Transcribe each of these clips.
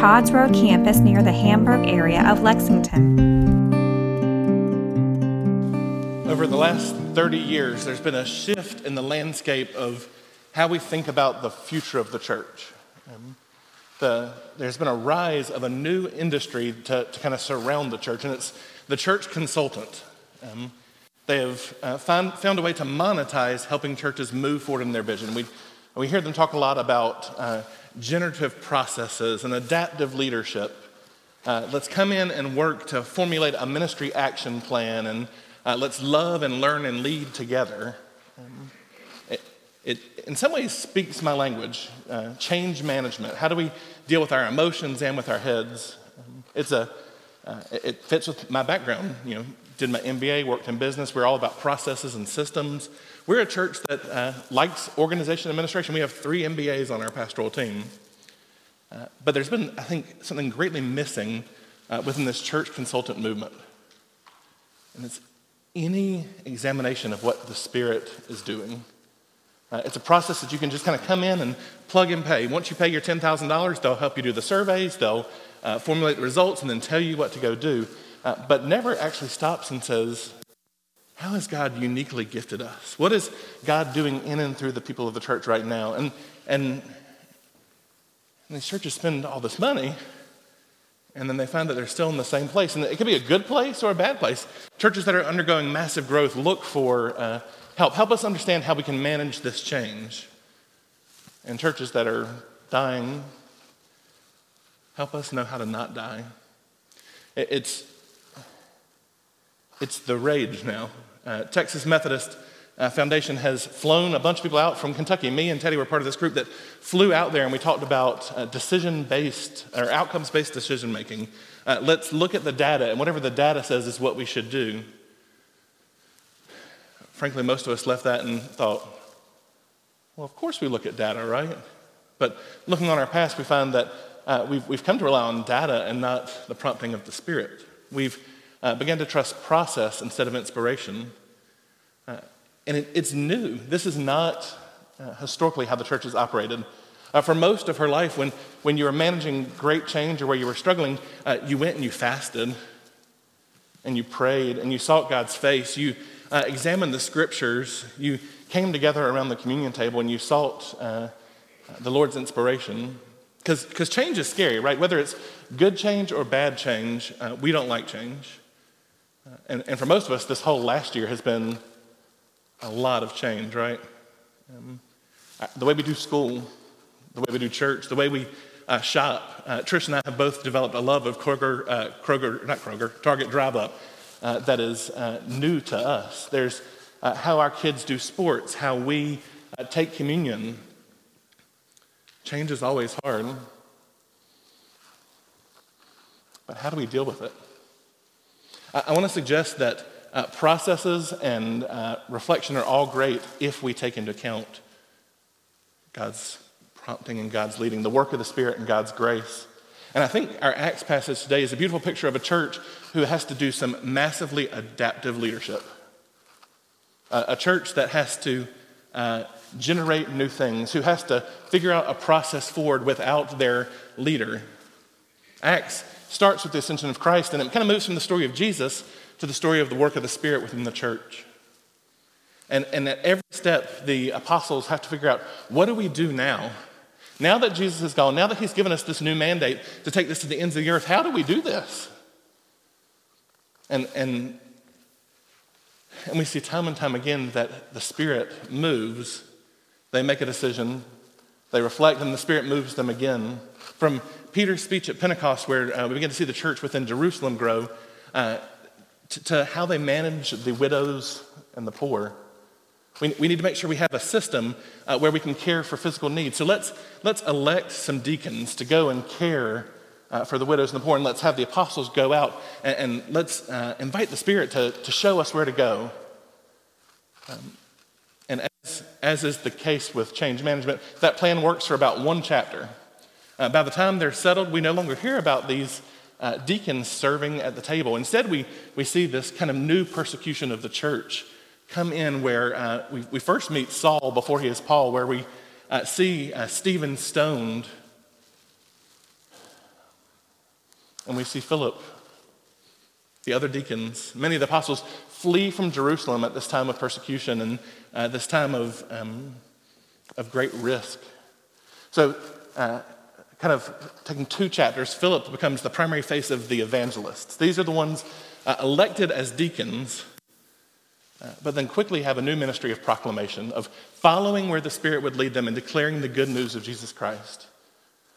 Todd's Road campus near the Hamburg area of Lexington. Over the last 30 years, there's been a shift in the landscape of how we think about the future of the church. Um, the, there's been a rise of a new industry to, to, kind of surround the church, and it's the church consultant. Um, they have uh, found, found a way to monetize helping churches move forward in their vision. We, we hear them talk a lot about uh, generative processes and adaptive leadership. Uh, let's come in and work to formulate a ministry action plan and uh, let's love and learn and lead together. Um, it, it, in some ways, speaks my language uh, change management. How do we deal with our emotions and with our heads? Um, it's a, uh, it fits with my background. You know, did my MBA, worked in business. We're all about processes and systems. We're a church that uh, likes organization and administration. We have three MBAs on our pastoral team. Uh, but there's been, I think, something greatly missing uh, within this church consultant movement. And it's any examination of what the Spirit is doing. Uh, it's a process that you can just kind of come in and plug and pay. Once you pay your $10,000, they'll help you do the surveys, they'll uh, formulate the results, and then tell you what to go do. Uh, but never actually stops and says, how has God uniquely gifted us? What is God doing in and through the people of the church right now? And, and, and these churches spend all this money, and then they find that they're still in the same place. And it could be a good place or a bad place. Churches that are undergoing massive growth look for uh, help. Help us understand how we can manage this change. And churches that are dying, help us know how to not die. It's, it's the rage now. Uh, Texas Methodist uh, Foundation has flown a bunch of people out from Kentucky. Me and Teddy were part of this group that flew out there and we talked about uh, decision based or outcomes based decision making. Uh, let's look at the data, and whatever the data says is what we should do. Frankly, most of us left that and thought, well, of course we look at data, right? But looking on our past, we find that uh, we've, we've come to rely on data and not the prompting of the Spirit. We've uh, began to trust process instead of inspiration. Uh, and it, it's new. This is not uh, historically how the church has operated. Uh, for most of her life, when, when you were managing great change or where you were struggling, uh, you went and you fasted and you prayed and you sought God's face. You uh, examined the scriptures. You came together around the communion table and you sought uh, the Lord's inspiration. Because change is scary, right? Whether it's good change or bad change, we don't like change. And, and for most of us, this whole last year has been a lot of change, right? Um, the way we do school, the way we do church, the way we uh, shop. Uh, Trish and I have both developed a love of Kroger, uh, Kroger, not Kroger, Target Drive Up uh, that is uh, new to us. There's uh, how our kids do sports, how we take communion. Change is always hard. But how do we deal with it? I, want to suggest that uh, processes and uh, reflection are all great if we take into account God's prompting and God's leading, the work of the Spirit and God's grace. And I think our Acts passage today is a beautiful picture of a church who has to do some massively adaptive leadership. Uh, a church that has to uh, generate new things, who has to figure out a process forward without their leader. Acts starts with the ascension of Christ, and it kind of moves from the story of Jesus to the story of the work of the Spirit within the church. And, and at every step, the apostles have to figure out what do we do now? Now that Jesus is gone, now that he's given us this new mandate to take this to the ends of the earth, how do we do this? And, and, and we see time and time again that the Spirit moves. They make a decision, they reflect, and the Spirit moves them again. From Peter's speech at Pentecost, where uh, we begin to see the church within Jerusalem grow, uh, to, to how they manage the widows and the poor. We, we need to make sure we have a system uh, where we can care for physical needs. So let's, let's elect some deacons to go and care uh, for the widows and the poor, and let's have the apostles go out and, and let's uh, invite the Spirit to, to show us where to go. Um, and as, as is the case with change management, that plan works for about one chapter. Uh, by the time they're settled, we no longer hear about these uh, deacons serving at the table. Instead, we, we see this kind of new persecution of the church come in where uh, we, we first meet Saul before he is Paul, where we uh, see uh, Stephen stoned, and we see Philip, the other deacons, many of the apostles flee from Jerusalem at this time of persecution and uh, this time of, um, of great risk. So, kind of taking two chapters, Philip becomes the primary face of the evangelists. These are the ones uh, elected as deacons uh, but then quickly have a new ministry of proclamation, of following where the Spirit would lead them and declaring the good news of Jesus Christ.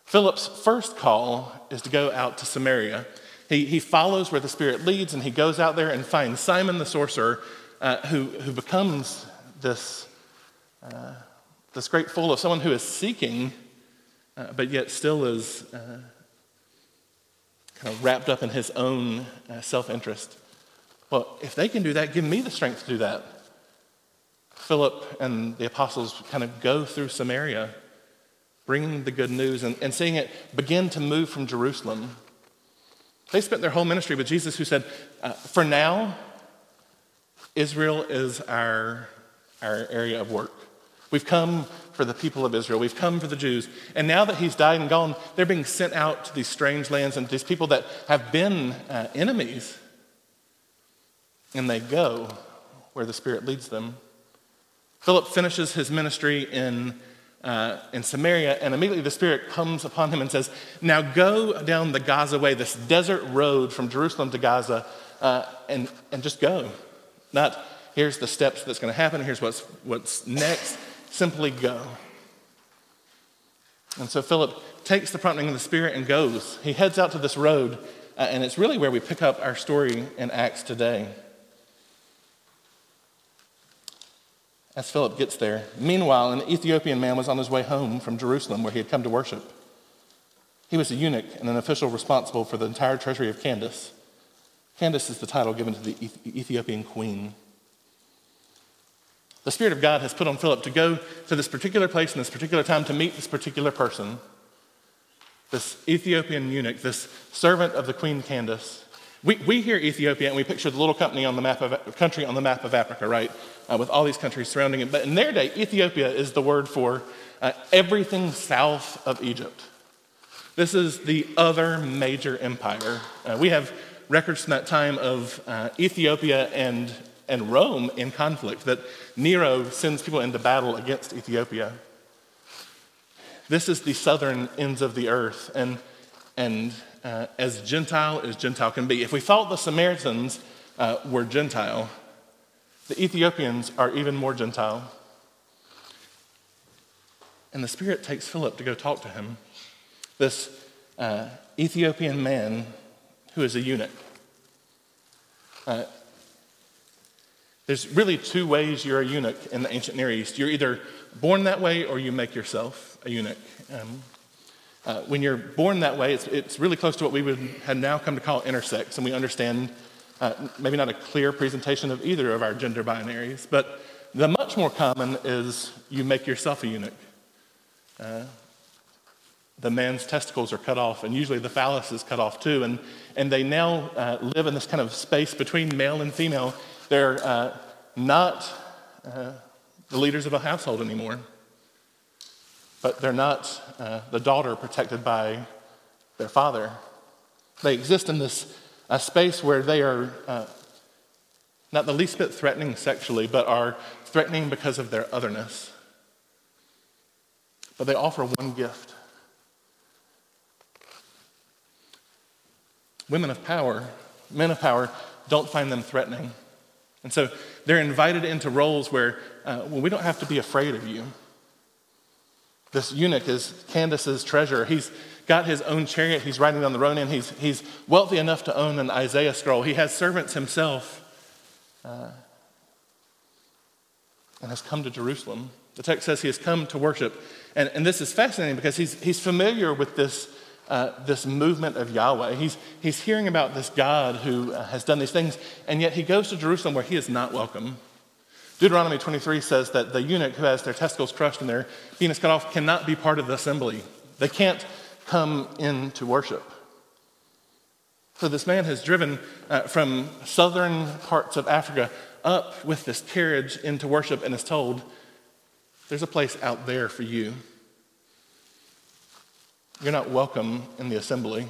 Philip's first call is to go out to Samaria. He, he follows where the Spirit leads and he goes out there and finds Simon the sorcerer, uh, who, who becomes this, uh, this great fool of someone who is seeking, uh, but yet still is uh, kind of wrapped up in his own self interest. Well, if they can do that, give me the strength to do that. Philip and the apostles kind of go through Samaria, bringing the good news and, and seeing it begin to move from Jerusalem. They spent their whole ministry with Jesus, who said, uh, For now, Israel is our, our area of work. We've come for the people of Israel. We've come for the Jews. And now that he's died and gone, they're being sent out to these strange lands and these people that have been uh, enemies and they go where the Spirit leads them. Philip finishes his ministry in, uh, in Samaria, and immediately the Spirit comes upon him and says, Now go down the Gaza way, this desert road from Jerusalem to Gaza, uh, and, and just go. Not here's the steps that's going to happen, here's what's, what's next. Simply go. And so Philip takes the prompting of the Spirit and goes. He heads out to this road, uh, and it's really where we pick up our story in Acts today. as Philip gets there. Meanwhile, an Ethiopian man was on his way home from Jerusalem where he had come to worship. He was a eunuch and an official responsible for the entire treasury of Candace. Candace is the title given to the Ethiopian queen. The Spirit of God has put on Philip to go to this particular place in this particular time to meet this particular person, this Ethiopian eunuch, this servant of the Queen Candace. We, we hear Ethiopia and we picture the little company on the map of, country on the map of Africa, right? Uh, with all these countries surrounding it. But in their day, Ethiopia is the word for uh, everything south of Egypt. This is the other major empire. Uh, we have records from that time of uh, Ethiopia and, and Rome in conflict, that Nero sends people into battle against Ethiopia. This is the southern ends of the earth. And, and uh, as Gentile as Gentile can be. If we thought the Samaritans uh, were Gentile, the Ethiopians are even more Gentile. And the Spirit takes Philip to go talk to him, this uh, Ethiopian man who is a eunuch. There's really two ways you're a eunuch in the ancient Near East. You're either born that way or you make yourself a eunuch. Um, uh, when you're born that way, it's, it's really close to what we would have now come to call intersex, and we understand uh, maybe not a clear presentation of either of our gender binaries, but the much more common is you make yourself a eunuch. Uh, the man's testicles are cut off, and usually the phallus is cut off too, and, and they now uh, live in this kind of space between male and female. They're uh, not uh, the leaders of a household anymore but they're not uh, the daughter protected by their father. They exist in this space where they are uh, not the least bit threatening sexually, but are threatening because of their otherness. But they offer one gift. Women of power, men of power, don't find them threatening. And so they're invited into roles where, uh, well, we don't have to be afraid of you. This eunuch is Candace's treasurer. He's got his own chariot. He's riding down the road, and he's, he's wealthy enough to own an Isaiah scroll. He has servants himself uh, and has come to Jerusalem. The text says he has come to worship. And, and this is fascinating because he's, he's familiar with this uh, this movement of Yahweh. He's, he's hearing about this God who uh, has done these things, and yet he goes to Jerusalem where he is not welcome. Deuteronomy 23 says that the eunuch who has their testicles crushed and their penis cut off cannot be part of the assembly. They can't come in to worship. So this man has driven uh, from southern parts of Africa up with this carriage into worship and is told, There's a place out there for you. You're not welcome in the assembly.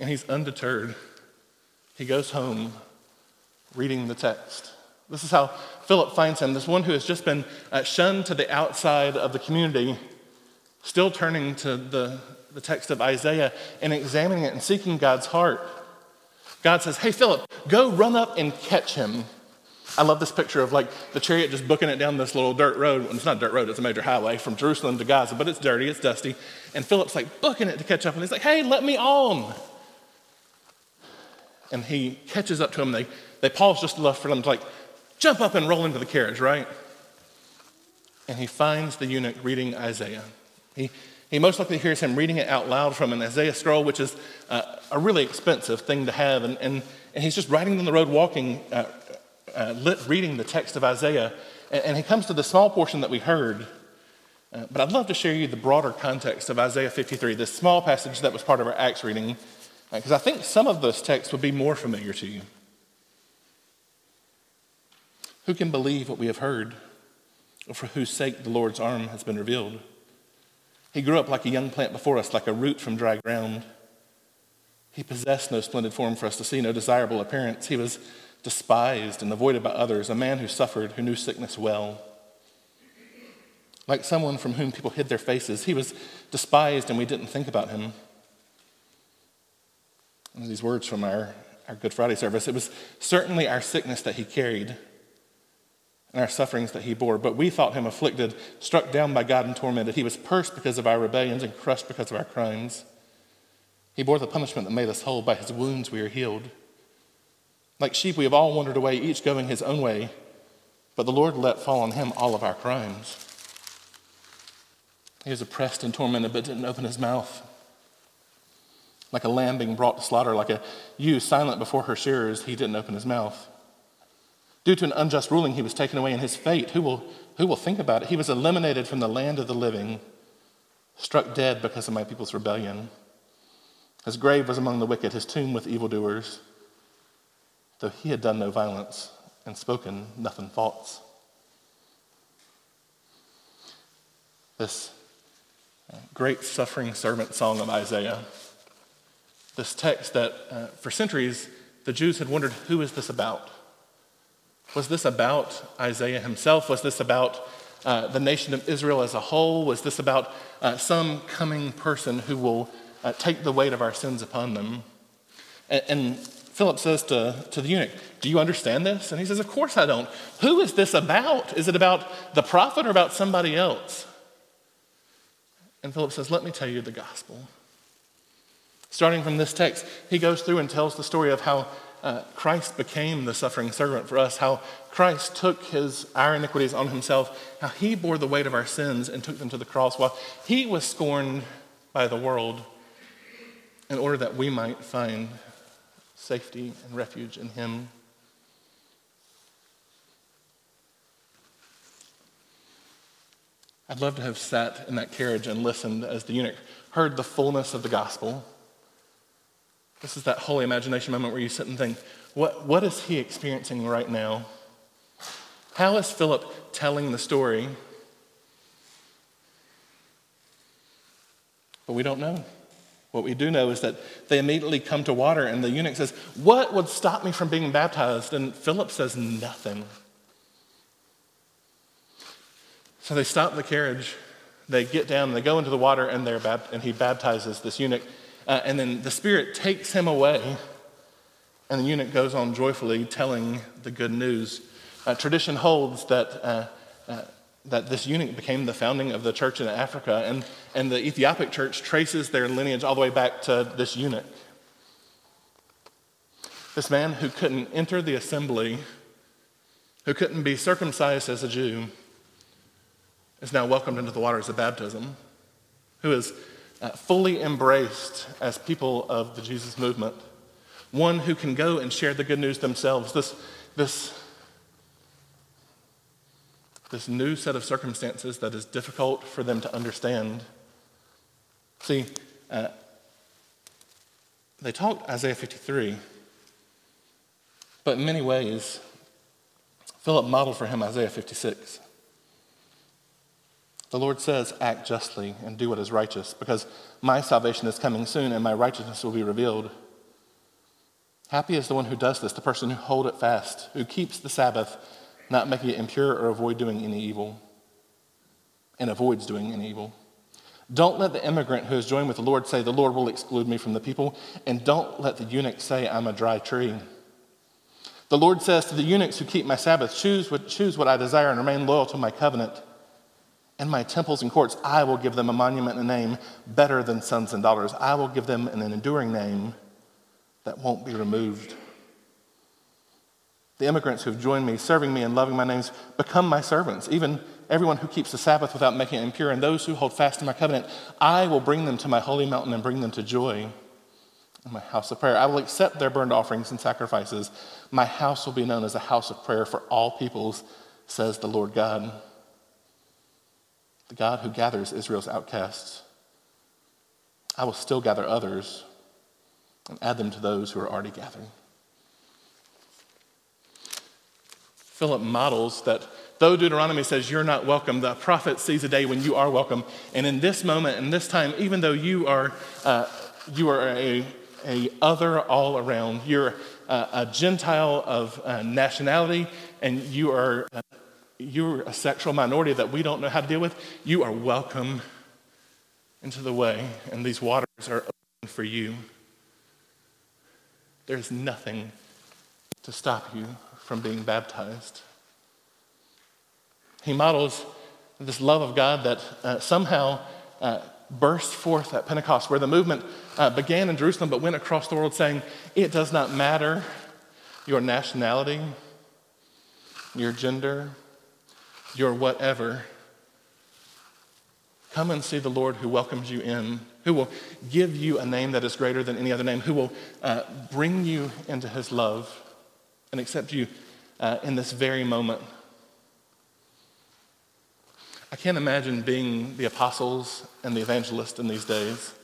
And he's undeterred. He goes home reading the text. This is how Philip finds him, this one who has just been uh, shunned to the outside of the community, still turning to the, the text of Isaiah and examining it and seeking God's heart. God says, Hey, Philip, go run up and catch him. I love this picture of like the chariot just booking it down this little dirt road. Well, it's not a dirt road, it's a major highway from Jerusalem to Gaza, but it's dirty, it's dusty. And Philip's like booking it to catch up, and he's like, hey, let me on. And he catches up to him. They, they pause just enough for them to like jump up and roll into the carriage, right? And he finds the eunuch reading Isaiah. He, he most likely hears him reading it out loud from an Isaiah scroll, which is uh, a really expensive thing to have. And, and, and he's just riding on the road, walking, uh, uh, lit, reading the text of Isaiah, and, and, he comes to the small portion that we heard. Uh, but I'd love to share you the broader context of Isaiah 53, this small passage that was part of our Acts reading, because uh, I think some of those texts would be more familiar to you. Who can believe what we have heard, or for whose sake the Lord's arm has been revealed? He grew up like a young plant before us, like a root from dry ground. He possessed no splendid form for us to see, no desirable appearance. He was despised and avoided by others, a man who suffered, who knew sickness well. Like someone from whom people hid their faces, he was despised and we didn't think about him. And these words from our, our Good Friday service it was certainly our sickness that he carried and our sufferings that he bore, but we thought him afflicted, struck down by God and tormented. He was cursed because of our rebellions and crushed because of our crimes. He bore the punishment that made us whole. By his wounds we are healed. Like sheep, we have all wandered away, each going his own way, but the Lord let fall on him all of our crimes. He was oppressed and tormented, but didn't open his mouth. Like a lamb being brought to slaughter, like a ewe silent before her shearers, he didn't open his mouth. Due to an unjust ruling, he was taken away in his fate. Who will, who will think about it? He was eliminated from the land of the living, struck dead because of my people's rebellion. His grave was among the wicked, his tomb with evildoers though he had done no violence and spoken nothing false. This uh, great suffering servant song of Isaiah, this text that uh, for centuries the Jews had wondered who is this about? Was this about Isaiah himself? Was this about uh, the nation of Israel as a whole? Was this about uh, some coming person who will uh, take the weight of our sins upon them? And, and Philip says to, to the eunuch, Do you understand this? And he says, Of course I don't. Who is this about? Is it about the prophet or about somebody else? And Philip says, Let me tell you the gospel. Starting from this text, he goes through and tells the story of how uh, Christ became the suffering servant for us, how Christ took his, our iniquities on himself, how he bore the weight of our sins and took them to the cross while he was scorned by the world in order that we might find safety and refuge in Him. I'd love to have sat in that carriage and listened as the eunuch heard the fullness of the gospel. This is that holy imagination moment where you sit and think, what, what is he experiencing right now? How is Philip telling the story? But we don't know. What we do know is that they immediately come to water, and the eunuch says, What would stop me from being baptized? And Philip says, Nothing. So they stop the carriage, they get down, and they go into the water, and, they're and he baptizes this eunuch. Uh, and then the Spirit takes him away, and the eunuch goes on joyfully telling the good news. Uh, tradition holds that. Uh, uh that this eunuch became the founding of the church in Africa, and, and the Ethiopic church traces their lineage all the way back to this eunuch. This man who couldn't enter the assembly, who couldn't be circumcised as a Jew, is now welcomed into the waters of baptism, who is uh, fully embraced as people of the Jesus movement, one who can go and share the good news themselves. This, this, this new set of circumstances that is difficult for them to understand. See, uh, they talked Isaiah 53, but in many ways, Philip modeled for him Isaiah 56. The Lord says, Act justly and do what is righteous, because my salvation is coming soon and my righteousness will be revealed. Happy is the one who does this, the person who hold it fast, who keeps the Sabbath, not making it impure or avoid doing any evil, and avoids doing any evil. Don't let the immigrant who has joined with the Lord say, The Lord will exclude me from the people, and don't let the eunuch say, I'm a dry tree. The Lord says to the eunuchs who keep my Sabbath, choose what, choose what I desire and remain loyal to my covenant In my temples and courts, I will give them a monument and a name better than sons and daughters. I will give them an enduring name that won't be removed. The immigrants who have joined me, serving me and loving my names, become my servants. Even everyone who keeps the Sabbath without making it impure, and those who hold fast to my covenant, I will bring them to my holy mountain and bring them to joy in my house of prayer. I will accept their burnt offerings and sacrifices. My house will be known as a house of prayer for all peoples, says the Lord God the God who gathers Israel's outcasts. I will still gather others and add them to those who are already gathering. Philip models that though Deuteronomy says you're not welcome, the prophet sees a day when you are welcome. And in this moment, in this time, even though you are, uh, you are a, a other all around, you're a, a Gentile of uh, nationality, and you are uh, you're a sexual minority that we don't know how to deal with, you are welcome into the way, and these waters are open for you. There's nothing to stop you from being baptized. He models this love of God that uh, somehow uh, burst forth at Pentecost, where the movement uh, began in Jerusalem but went across the world saying, It does not matter your nationality, your gender, your whatever, come and see the Lord who welcomes you in, who will give you a name that is greater than any other name, who will uh, bring you into his love and accept you uh, in this very moment. I can't imagine being the apostles and the evangelists in these days.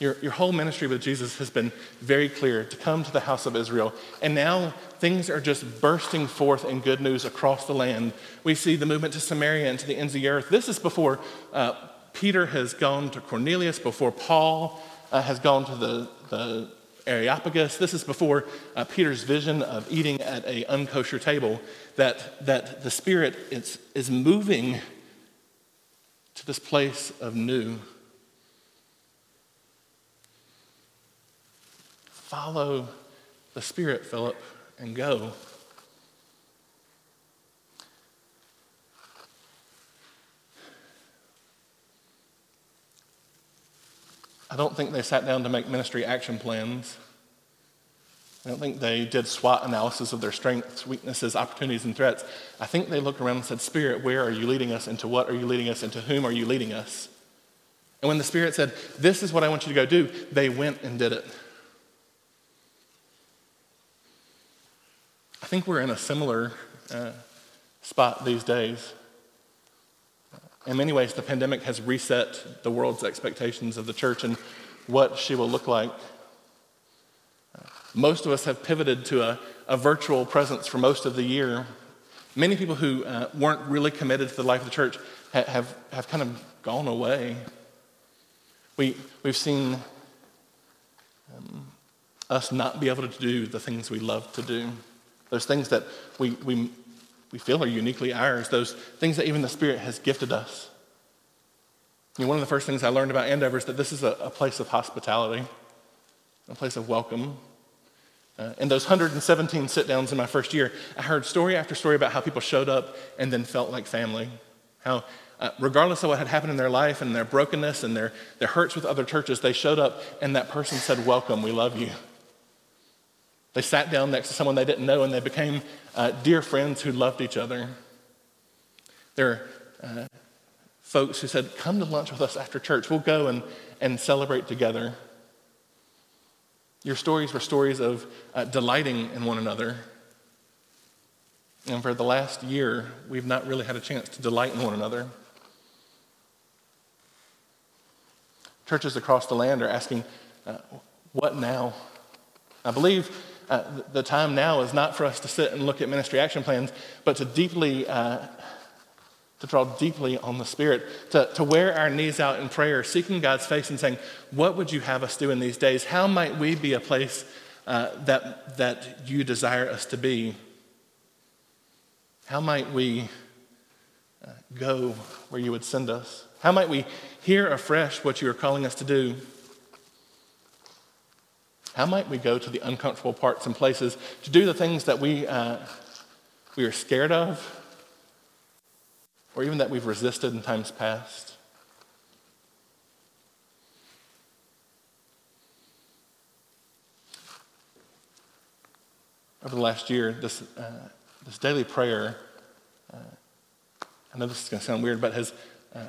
Your, your whole ministry with Jesus has been very clear to come to the house of Israel. And now things are just bursting forth in good news across the land. We see the movement to Samaria and to the ends of the earth. This is before uh, Peter has gone to Cornelius, before Paul uh, has gone to the, the Areopagus. This is before uh, Peter's vision of eating at a unkosher table, that, that the Spirit is, is moving to this place of new. Follow the Spirit, Philip, and go. I don't think they sat down to make ministry action plans. I don't think they did SWOT analysis of their strengths, weaknesses, opportunities, and threats. I think they looked around and said, Spirit, where are you leading us? Into what are you leading us? Into whom are you leading us? And when the Spirit said, This is what I want you to go do, they went and did it. I think we're in a similar uh, spot these days. In many ways, the pandemic has reset the world's expectations of the church and what she will look like. Most of us have pivoted to a, a virtual presence for most of the year. Many people who uh, weren't really committed to the life of the church ha- have, have kind of gone away. We, we've seen um, us not be able to do the things we love to do. Those things that we, we, we feel are uniquely ours, those things that even the Spirit has gifted us. You know, one of the first things I learned about Andover is that this is a, a place of hospitality, a place of welcome. Uh, in those 117 sit downs in my first year, I heard story after story about how people showed up and then felt like family. How, uh, regardless of what had happened in their life and their brokenness and their, their hurts with other churches, they showed up and that person said, Welcome, we love you. They sat down next to someone they didn't know and they became uh, dear friends who loved each other. There are uh, folks who said, Come to lunch with us after church. We'll go and, and celebrate together. Your stories were stories of uh, delighting in one another. And for the last year, we've not really had a chance to delight in one another. Churches across the land are asking, uh, What now? I believe uh, the time now is not for us to sit and look at ministry action plans, but to deeply, uh, to draw deeply on the Spirit, to, to wear our knees out in prayer, seeking God's face and saying, What would you have us do in these days? How might we be a place uh, that, that you desire us to be? How might we uh, go where you would send us? How might we hear afresh what you are calling us to do? How might we go to the uncomfortable parts and places to do the things that we, uh, we are scared of, or even that we've resisted in times past? Over the last year, this, uh, this daily prayer, uh, I know this is going to sound weird, but has, uh,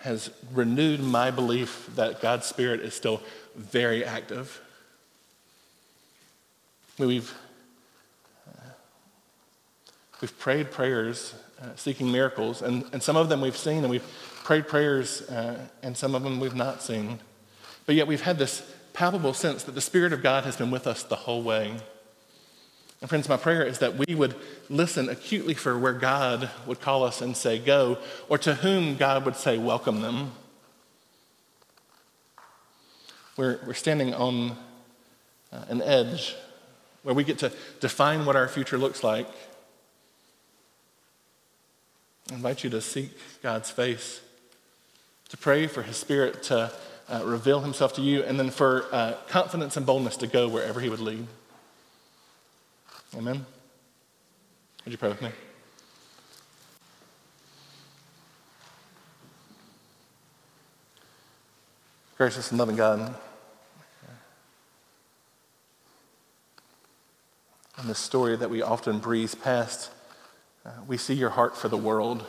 has renewed my belief that God's Spirit is still very active. We've, uh, we've prayed prayers uh, seeking miracles, and, and some of them we've seen, and we've prayed prayers, uh, and some of them we've not seen. But yet we've had this palpable sense that the Spirit of God has been with us the whole way. And friends, my prayer is that we would listen acutely for where God would call us and say, go, or to whom God would say, welcome them. We're, we're standing on uh, an edge where we get to define what our future looks like. I invite you to seek God's face, to pray for His Spirit to uh, reveal Himself to you, and then for uh, confidence and boldness to go wherever He would lead. Amen? Would you pray with me? Gracious and loving God, in this story that we often breeze past, uh, we see your heart for the world.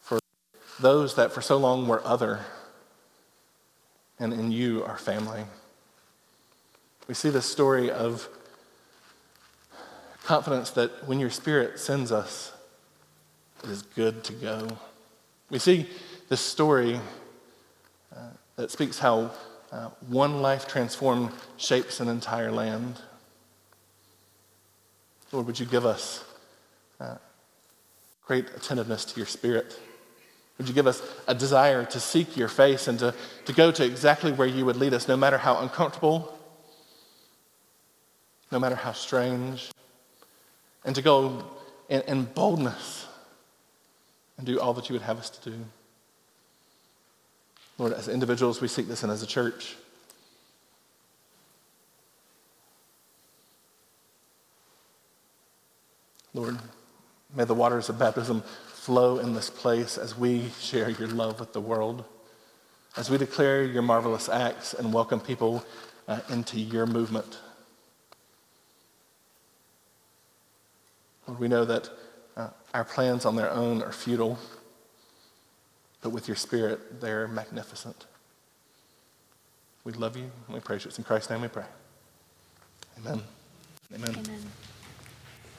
For those that for so long were other, and in you are family. We see the story of confidence that when your spirit sends us, it is good to go. We see this story uh, that speaks how uh, one life transformed shapes an entire land. Lord, would you give us uh, great attentiveness to your spirit? Would you give us a desire to seek your face and to, to go to exactly where you would lead us, no matter how uncomfortable, no matter how strange, and to go in, in boldness and do all that you would have us to do? Lord, as individuals, we seek this, and as a church, Lord, may the waters of baptism flow in this place as we share your love with the world, as we declare your marvelous acts and welcome people uh, into your movement. Lord, we know that uh, our plans on their own are futile. But with your spirit, they're magnificent. We love you and we praise you. It's in Christ's name we pray. Amen. Amen. Amen.